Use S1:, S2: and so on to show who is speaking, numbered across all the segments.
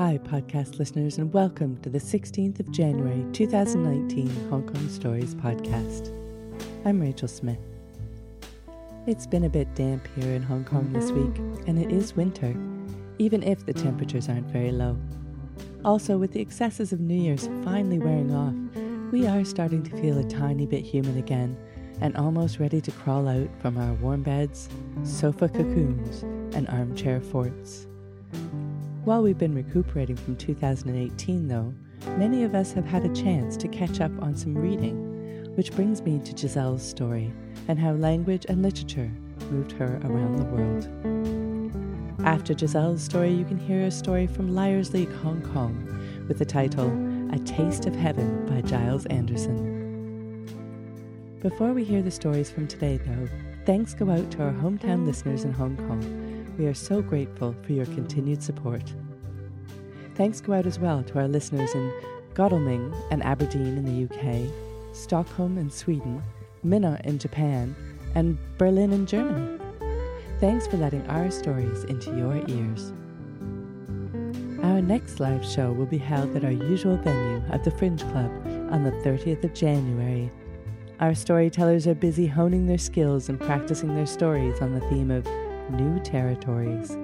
S1: Hi, podcast listeners, and welcome to the 16th of January 2019 Hong Kong Stories podcast. I'm Rachel Smith. It's been a bit damp here in Hong Kong this week, and it is winter, even if the temperatures aren't very low. Also, with the excesses of New Year's finally wearing off, we are starting to feel a tiny bit humid again and almost ready to crawl out from our warm beds, sofa cocoons, and armchair forts. While we've been recuperating from 2018, though, many of us have had a chance to catch up on some reading, which brings me to Giselle's story and how language and literature moved her around the world. After Giselle's story, you can hear a story from Liars League Hong Kong with the title A Taste of Heaven by Giles Anderson. Before we hear the stories from today, though, thanks go out to our hometown listeners in Hong Kong we are so grateful for your continued support. Thanks go out as well to our listeners in Godalming and Aberdeen in the UK, Stockholm in Sweden, Minna in Japan, and Berlin in Germany. Thanks for letting our stories into your ears. Our next live show will be held at our usual venue at the Fringe Club on the 30th of January. Our storytellers are busy honing their skills and practicing their stories on the theme of new territories.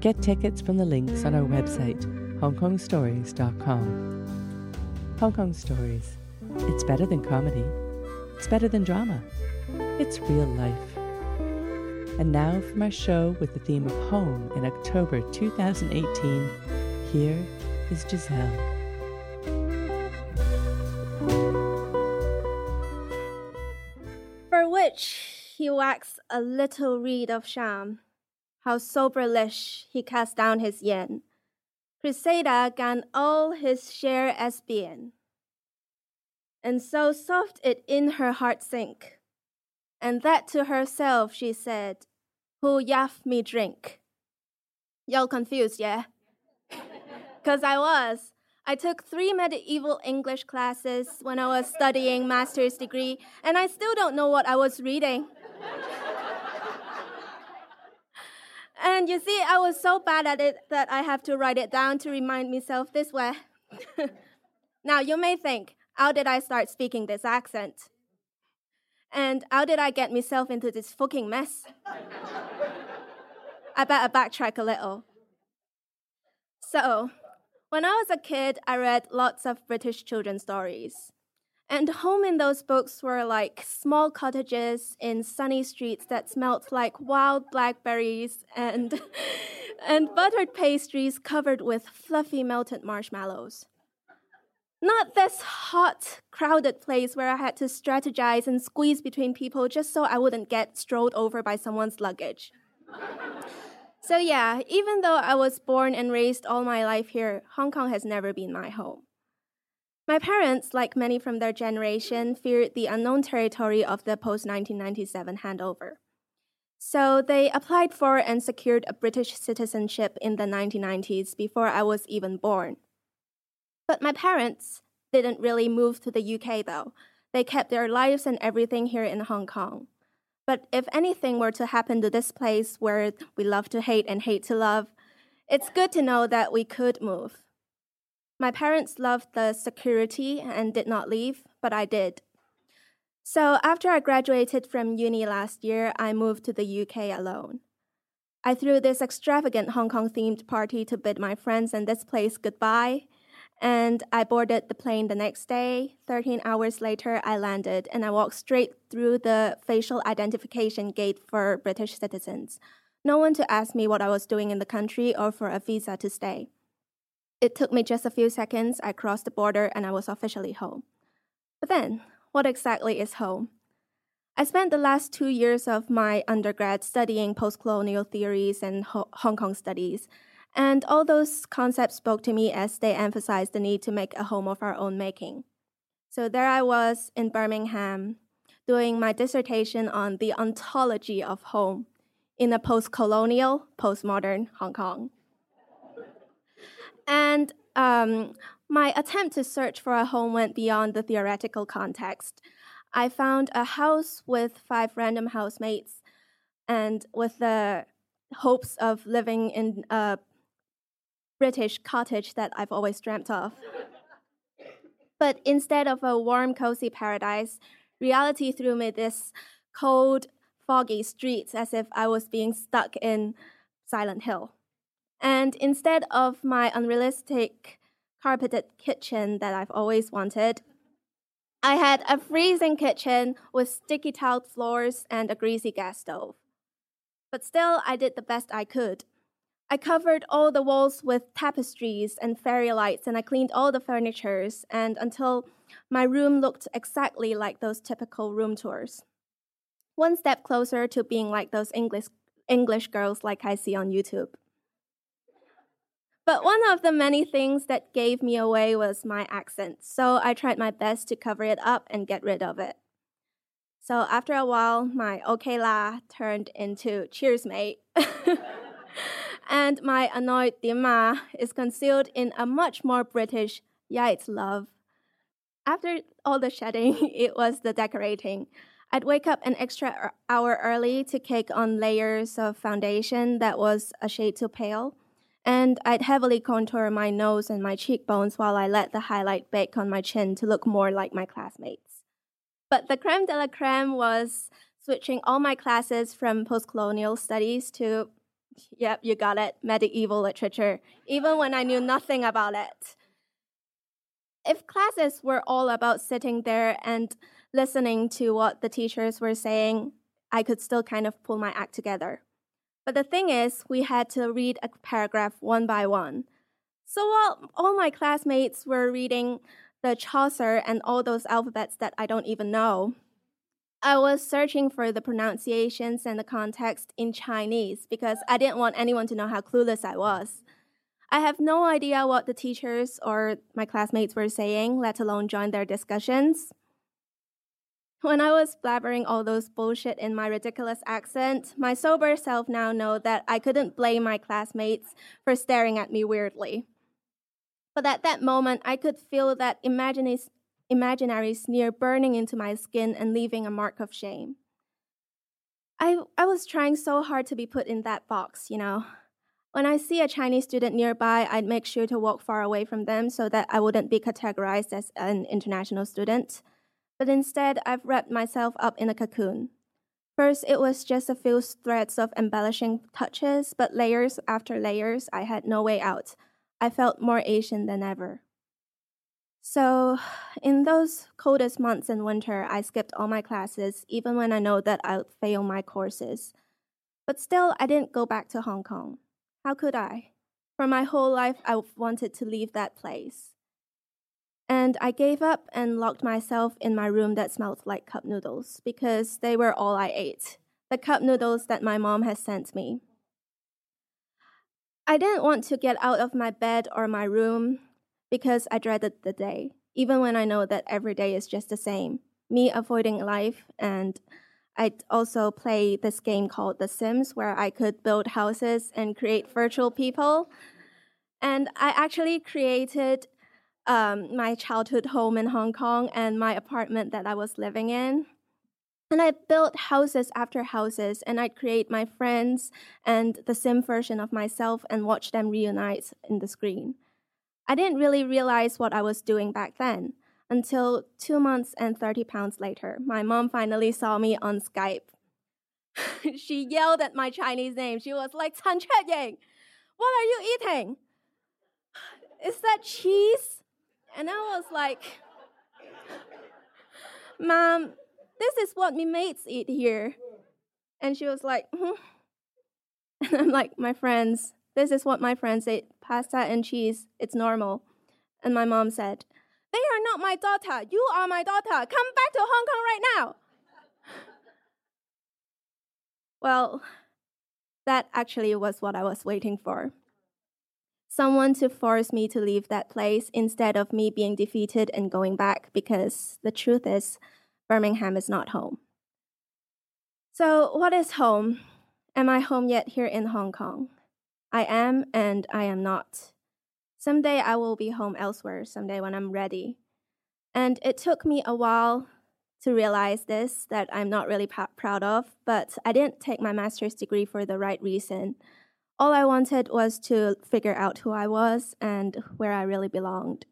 S1: Get tickets from the links on our website, hongkongstories.com. Hong Kong Stories. It's better than comedy. It's better than drama. It's real life. And now from our show with the theme of home in October 2018, here is Giselle.
S2: For which he waxed a little reed of sham. How soberlish he cast down his yen. Criseyde gan all his share as being. And so soft it in her heart sink. And that to herself she said, Who yaff me drink? Y'all confused, yeah? Cause I was. I took three medieval English classes when I was studying master's degree, and I still don't know what I was reading. And you see, I was so bad at it that I have to write it down to remind myself this way. now, you may think, how did I start speaking this accent? And how did I get myself into this fucking mess? I better backtrack a little. So, when I was a kid, I read lots of British children's stories. And home in those books were like small cottages in sunny streets that smelled like wild blackberries and, and buttered pastries covered with fluffy melted marshmallows. Not this hot, crowded place where I had to strategize and squeeze between people just so I wouldn't get strolled over by someone's luggage. so, yeah, even though I was born and raised all my life here, Hong Kong has never been my home. My parents, like many from their generation, feared the unknown territory of the post 1997 handover. So they applied for and secured a British citizenship in the 1990s before I was even born. But my parents didn't really move to the UK though. They kept their lives and everything here in Hong Kong. But if anything were to happen to this place where we love to hate and hate to love, it's good to know that we could move. My parents loved the security and did not leave, but I did. So after I graduated from uni last year, I moved to the UK alone. I threw this extravagant Hong Kong themed party to bid my friends and this place goodbye. And I boarded the plane the next day. 13 hours later, I landed and I walked straight through the facial identification gate for British citizens. No one to ask me what I was doing in the country or for a visa to stay. It took me just a few seconds. I crossed the border and I was officially home. But then, what exactly is home? I spent the last two years of my undergrad studying post colonial theories and Ho- Hong Kong studies, and all those concepts spoke to me as they emphasized the need to make a home of our own making. So there I was in Birmingham, doing my dissertation on the ontology of home in a post colonial, postmodern Hong Kong. And um, my attempt to search for a home went beyond the theoretical context. I found a house with five random housemates and with the hopes of living in a British cottage that I've always dreamt of. but instead of a warm, cozy paradise, reality threw me this cold, foggy streets as if I was being stuck in Silent Hill. And instead of my unrealistic carpeted kitchen that I've always wanted, I had a freezing kitchen with sticky tiled floors and a greasy gas stove. But still, I did the best I could. I covered all the walls with tapestries and fairy lights, and I cleaned all the furnitures, and until my room looked exactly like those typical room tours. One step closer to being like those English, English girls like I see on YouTube. But one of the many things that gave me away was my accent, so I tried my best to cover it up and get rid of it. So after a while, my okay la turned into cheers mate. and my annoyed dima is concealed in a much more British yikes love. After all the shedding, it was the decorating. I'd wake up an extra hour early to cake on layers of foundation that was a shade too pale. And I'd heavily contour my nose and my cheekbones while I let the highlight bake on my chin to look more like my classmates. But the creme de la creme was switching all my classes from post colonial studies to Yep, you got it. Medieval literature, even when I knew nothing about it. If classes were all about sitting there and listening to what the teachers were saying, I could still kind of pull my act together. But the thing is, we had to read a paragraph one by one. So while all my classmates were reading the Chaucer and all those alphabets that I don't even know, I was searching for the pronunciations and the context in Chinese because I didn't want anyone to know how clueless I was. I have no idea what the teachers or my classmates were saying, let alone join their discussions. When I was blabbering all those bullshit in my ridiculous accent, my sober self now know that I couldn't blame my classmates for staring at me weirdly. But at that moment, I could feel that imaginary imaginary sneer burning into my skin and leaving a mark of shame. I, I was trying so hard to be put in that box, you know. When I see a Chinese student nearby, I'd make sure to walk far away from them so that I wouldn't be categorized as an international student. But instead, I've wrapped myself up in a cocoon. First, it was just a few threads of embellishing touches, but layers after layers, I had no way out. I felt more Asian than ever. So, in those coldest months in winter, I skipped all my classes, even when I know that I'd fail my courses. But still, I didn't go back to Hong Kong. How could I? For my whole life, I wanted to leave that place. And I gave up and locked myself in my room that smelled like cup noodles because they were all I ate the cup noodles that my mom had sent me. I didn't want to get out of my bed or my room because I dreaded the day, even when I know that every day is just the same. Me avoiding life, and I'd also play this game called The Sims, where I could build houses and create virtual people. And I actually created um, my childhood home in Hong Kong and my apartment that I was living in. And I built houses after houses, and I'd create my friends and the sim version of myself and watch them reunite in the screen. I didn't really realize what I was doing back then until two months and 30 pounds later. My mom finally saw me on Skype. she yelled at my Chinese name. She was like, Tan Yang, what are you eating? Is that cheese? And I was like, Mom, this is what me mates eat here. And she was like, hmm. And I'm like, my friends, this is what my friends eat pasta and cheese. It's normal. And my mom said, They are not my daughter. You are my daughter. Come back to Hong Kong right now. well, that actually was what I was waiting for. Someone to force me to leave that place instead of me being defeated and going back because the truth is, Birmingham is not home. So, what is home? Am I home yet here in Hong Kong? I am and I am not. Someday I will be home elsewhere, someday when I'm ready. And it took me a while to realize this that I'm not really p- proud of, but I didn't take my master's degree for the right reason. All I wanted was to figure out who I was and where I really belonged.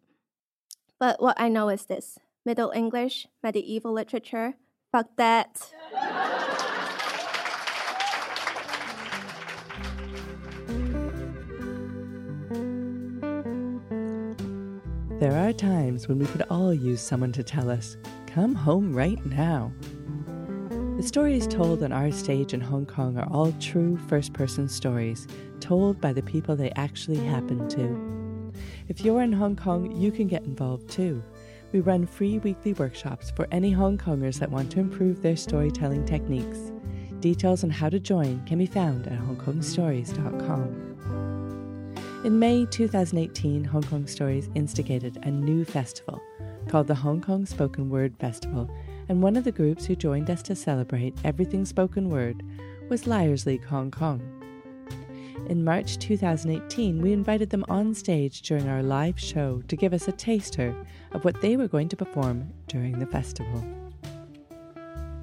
S2: But what I know is this Middle English, medieval literature, fuck that.
S1: There are times when we could all use someone to tell us, come home right now. The stories told on our stage in Hong Kong are all true first person stories, told by the people they actually happened to. If you're in Hong Kong, you can get involved too. We run free weekly workshops for any Hong Kongers that want to improve their storytelling techniques. Details on how to join can be found at hongkongstories.com. In May 2018, Hong Kong Stories instigated a new festival called the Hong Kong Spoken Word Festival, and one of the groups who joined us to celebrate everything spoken word was Liars League Hong Kong. In March 2018, we invited them on stage during our live show to give us a taster of what they were going to perform during the festival.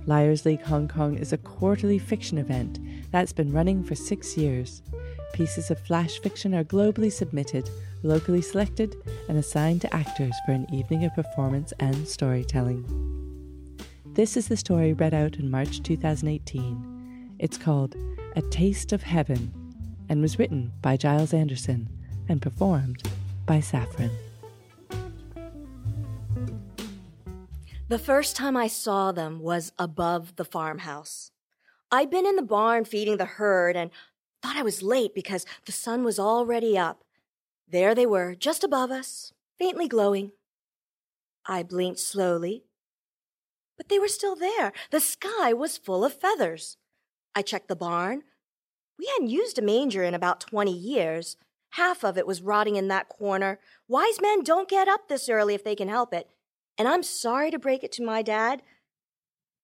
S1: Liars League Hong Kong is a quarterly fiction event that's been running for six years. Pieces of flash fiction are globally submitted, locally selected, and assigned to actors for an evening of performance and storytelling. This is the story read out in March 2018. It's called A Taste of Heaven and was written by Giles Anderson and performed by Saffron.
S3: The first time I saw them was above the farmhouse. I'd been in the barn feeding the herd and thought I was late because the sun was already up. There they were, just above us, faintly glowing. I blinked slowly, but they were still there. The sky was full of feathers. I checked the barn. We hadn't used a manger in about 20 years. Half of it was rotting in that corner. Wise men don't get up this early if they can help it. And I'm sorry to break it to my dad,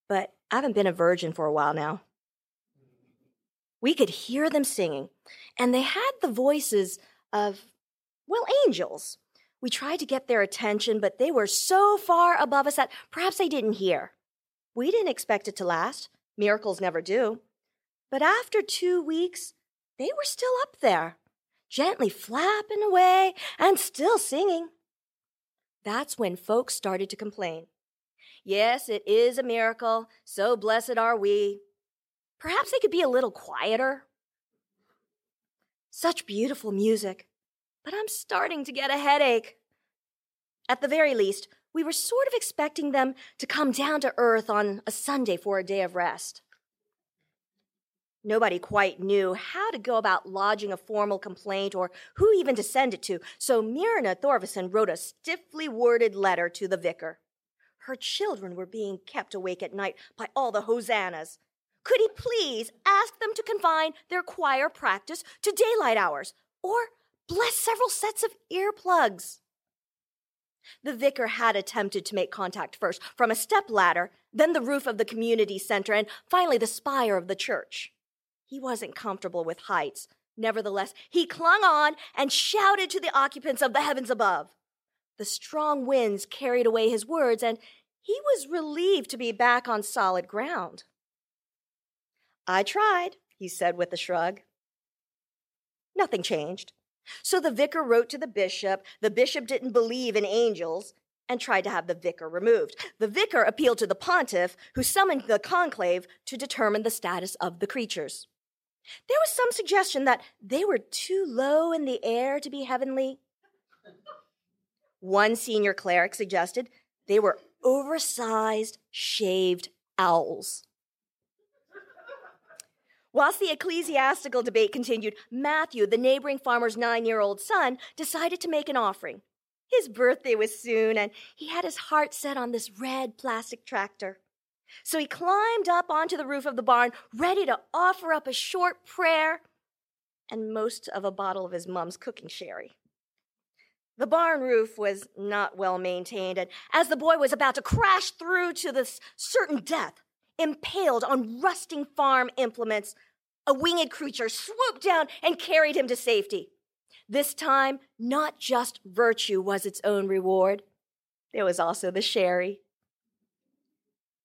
S3: but I haven't been a virgin for a while now. We could hear them singing, and they had the voices of, well, angels. We tried to get their attention, but they were so far above us that perhaps they didn't hear. We didn't expect it to last. Miracles never do. But after two weeks, they were still up there, gently flapping away and still singing. That's when folks started to complain. Yes, it is a miracle. So blessed are we. Perhaps they could be a little quieter. Such beautiful music, but I'm starting to get a headache. At the very least, we were sort of expecting them to come down to earth on a Sunday for a day of rest. Nobody quite knew how to go about lodging a formal complaint or who even to send it to, so Myrna Thorvison wrote a stiffly worded letter to the vicar. Her children were being kept awake at night by all the hosannas, could he please ask them to confine their choir practice to daylight hours or bless several sets of earplugs? The vicar had attempted to make contact first from a step ladder, then the roof of the community center, and finally the spire of the church. He wasn't comfortable with heights. Nevertheless, he clung on and shouted to the occupants of the heavens above. The strong winds carried away his words, and he was relieved to be back on solid ground. I tried, he said with a shrug. Nothing changed. So the vicar wrote to the bishop. The bishop didn't believe in angels and tried to have the vicar removed. The vicar appealed to the pontiff, who summoned the conclave to determine the status of the creatures. There was some suggestion that they were too low in the air to be heavenly. One senior cleric suggested they were oversized, shaved owls. Whilst the ecclesiastical debate continued, Matthew, the neighboring farmer's nine year old son, decided to make an offering. His birthday was soon, and he had his heart set on this red plastic tractor. So he climbed up onto the roof of the barn, ready to offer up a short prayer and most of a bottle of his mum's cooking sherry. The barn roof was not well maintained, and as the boy was about to crash through to this certain death, impaled on rusting farm implements, a winged creature swooped down and carried him to safety. This time, not just virtue was its own reward, there was also the sherry.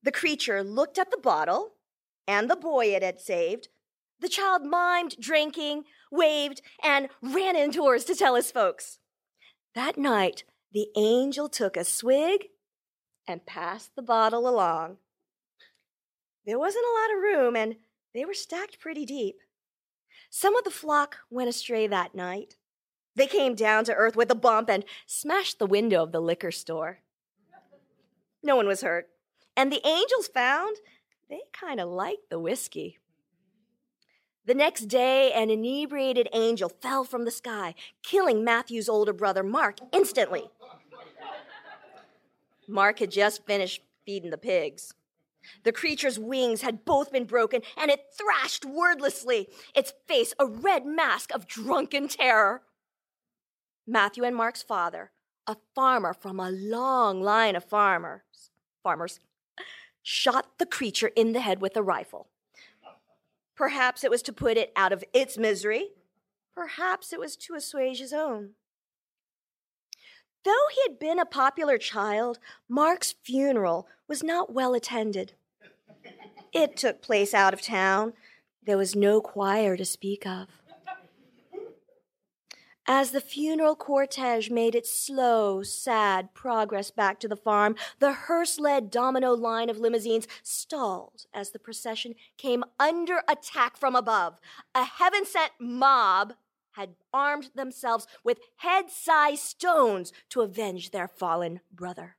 S3: The creature looked at the bottle and the boy it had saved, The child mimed drinking, waved, and ran indoors to tell his folks. That night, the angel took a swig and passed the bottle along. There wasn't a lot of room, and they were stacked pretty deep. Some of the flock went astray that night. They came down to earth with a bump and smashed the window of the liquor store. No one was hurt, and the angels found they kind of liked the whiskey. The next day, an inebriated angel fell from the sky, killing Matthew's older brother, Mark, instantly. Mark had just finished feeding the pigs. The creature's wings had both been broken, and it thrashed wordlessly, its face a red mask of drunken terror. Matthew and Mark's father, a farmer from a long line of farmers, farmers, shot the creature in the head with a rifle. Perhaps it was to put it out of its misery. Perhaps it was to assuage his own. Though he had been a popular child, Mark's funeral was not well attended. It took place out of town. There was no choir to speak of. As the funeral cortege made its slow, sad progress back to the farm, the hearse led domino line of limousines stalled as the procession came under attack from above. A heaven sent mob had armed themselves with head sized stones to avenge their fallen brother.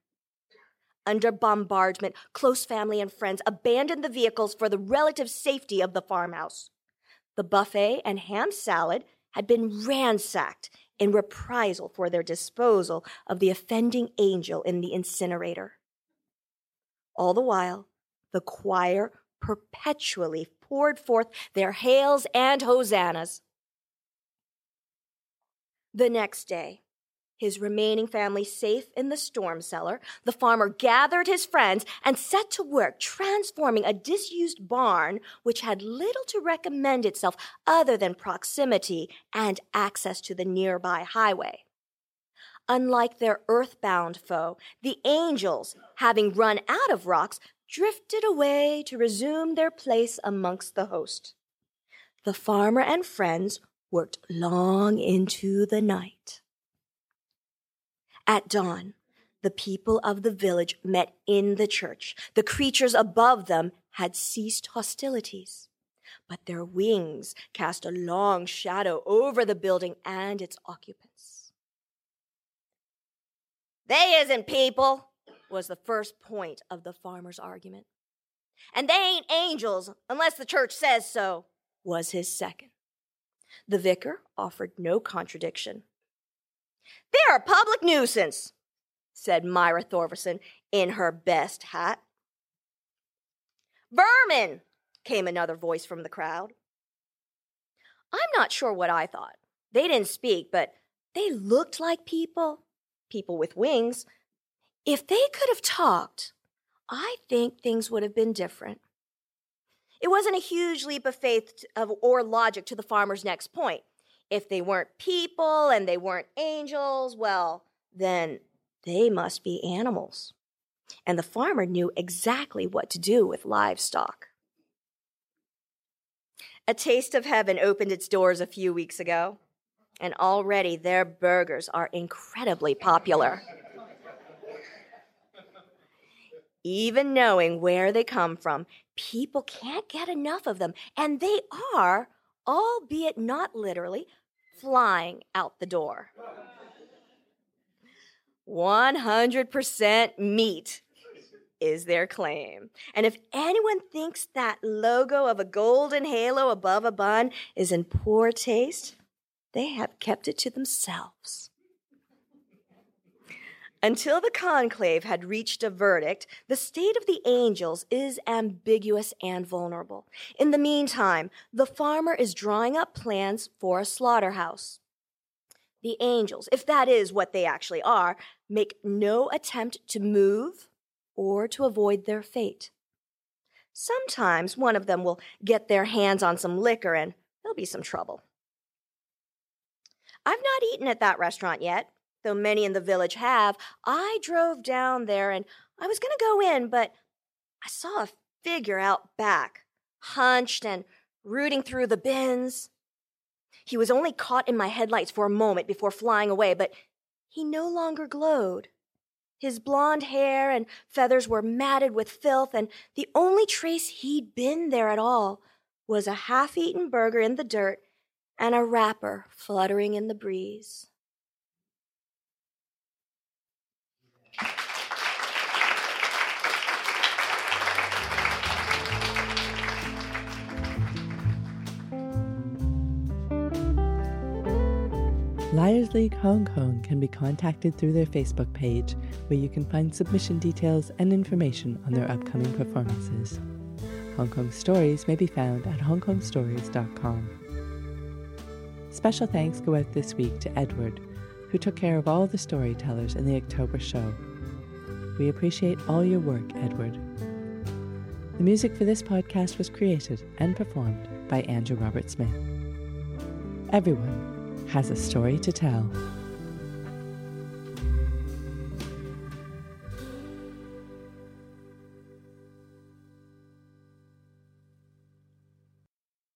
S3: Under bombardment, close family and friends abandoned the vehicles for the relative safety of the farmhouse. The buffet and ham salad had been ransacked in reprisal for their disposal of the offending angel in the incinerator. All the while, the choir perpetually poured forth their hails and hosannas. The next day, his remaining family safe in the storm cellar, the farmer gathered his friends and set to work transforming a disused barn which had little to recommend itself other than proximity and access to the nearby highway. Unlike their earthbound foe, the angels, having run out of rocks, drifted away to resume their place amongst the host. The farmer and friends worked long into the night. At dawn, the people of the village met in the church. The creatures above them had ceased hostilities, but their wings cast a long shadow over the building and its occupants. They isn't people, was the first point of the farmer's argument. And they ain't angels unless the church says so, was his second. The vicar offered no contradiction. They're a public nuisance, said Myra Thorverson in her best hat. Vermin, came another voice from the crowd. I'm not sure what I thought. They didn't speak, but they looked like people, people with wings. If they could have talked, I think things would have been different. It wasn't a huge leap of faith or logic to the farmer's next point. If they weren't people and they weren't angels, well, then they must be animals. And the farmer knew exactly what to do with livestock. A Taste of Heaven opened its doors a few weeks ago, and already their burgers are incredibly popular. Even knowing where they come from, people can't get enough of them, and they are, albeit not literally, flying out the door. 100% meat is their claim. And if anyone thinks that logo of a golden halo above a bun is in poor taste, they have kept it to themselves. Until the conclave had reached a verdict, the state of the angels is ambiguous and vulnerable. In the meantime, the farmer is drawing up plans for a slaughterhouse. The angels, if that is what they actually are, make no attempt to move or to avoid their fate. Sometimes one of them will get their hands on some liquor and there'll be some trouble. I've not eaten at that restaurant yet, though many in the village have, I drove down there and I was going to go in, but I saw a figure out back, hunched and rooting through the bins. He was only caught in my headlights for a moment before flying away, but he no longer glowed. His blond hair and feathers were matted with filth, and the only trace he'd been there at all was a half eaten burger in the dirt and a wrapper fluttering in the breeze.
S1: Liars League Hong Kong can be contacted through their Facebook page, where you can find submission details and information on their upcoming performances. Hong Kong Stories may be found at hongkongstories.com. Special thanks go out this week to Edward, who took care of all the storytellers in the October show. We appreciate all your work, Edward. The music for this podcast was created and performed by Andrew Robert Smith. Everyone has a story to tell.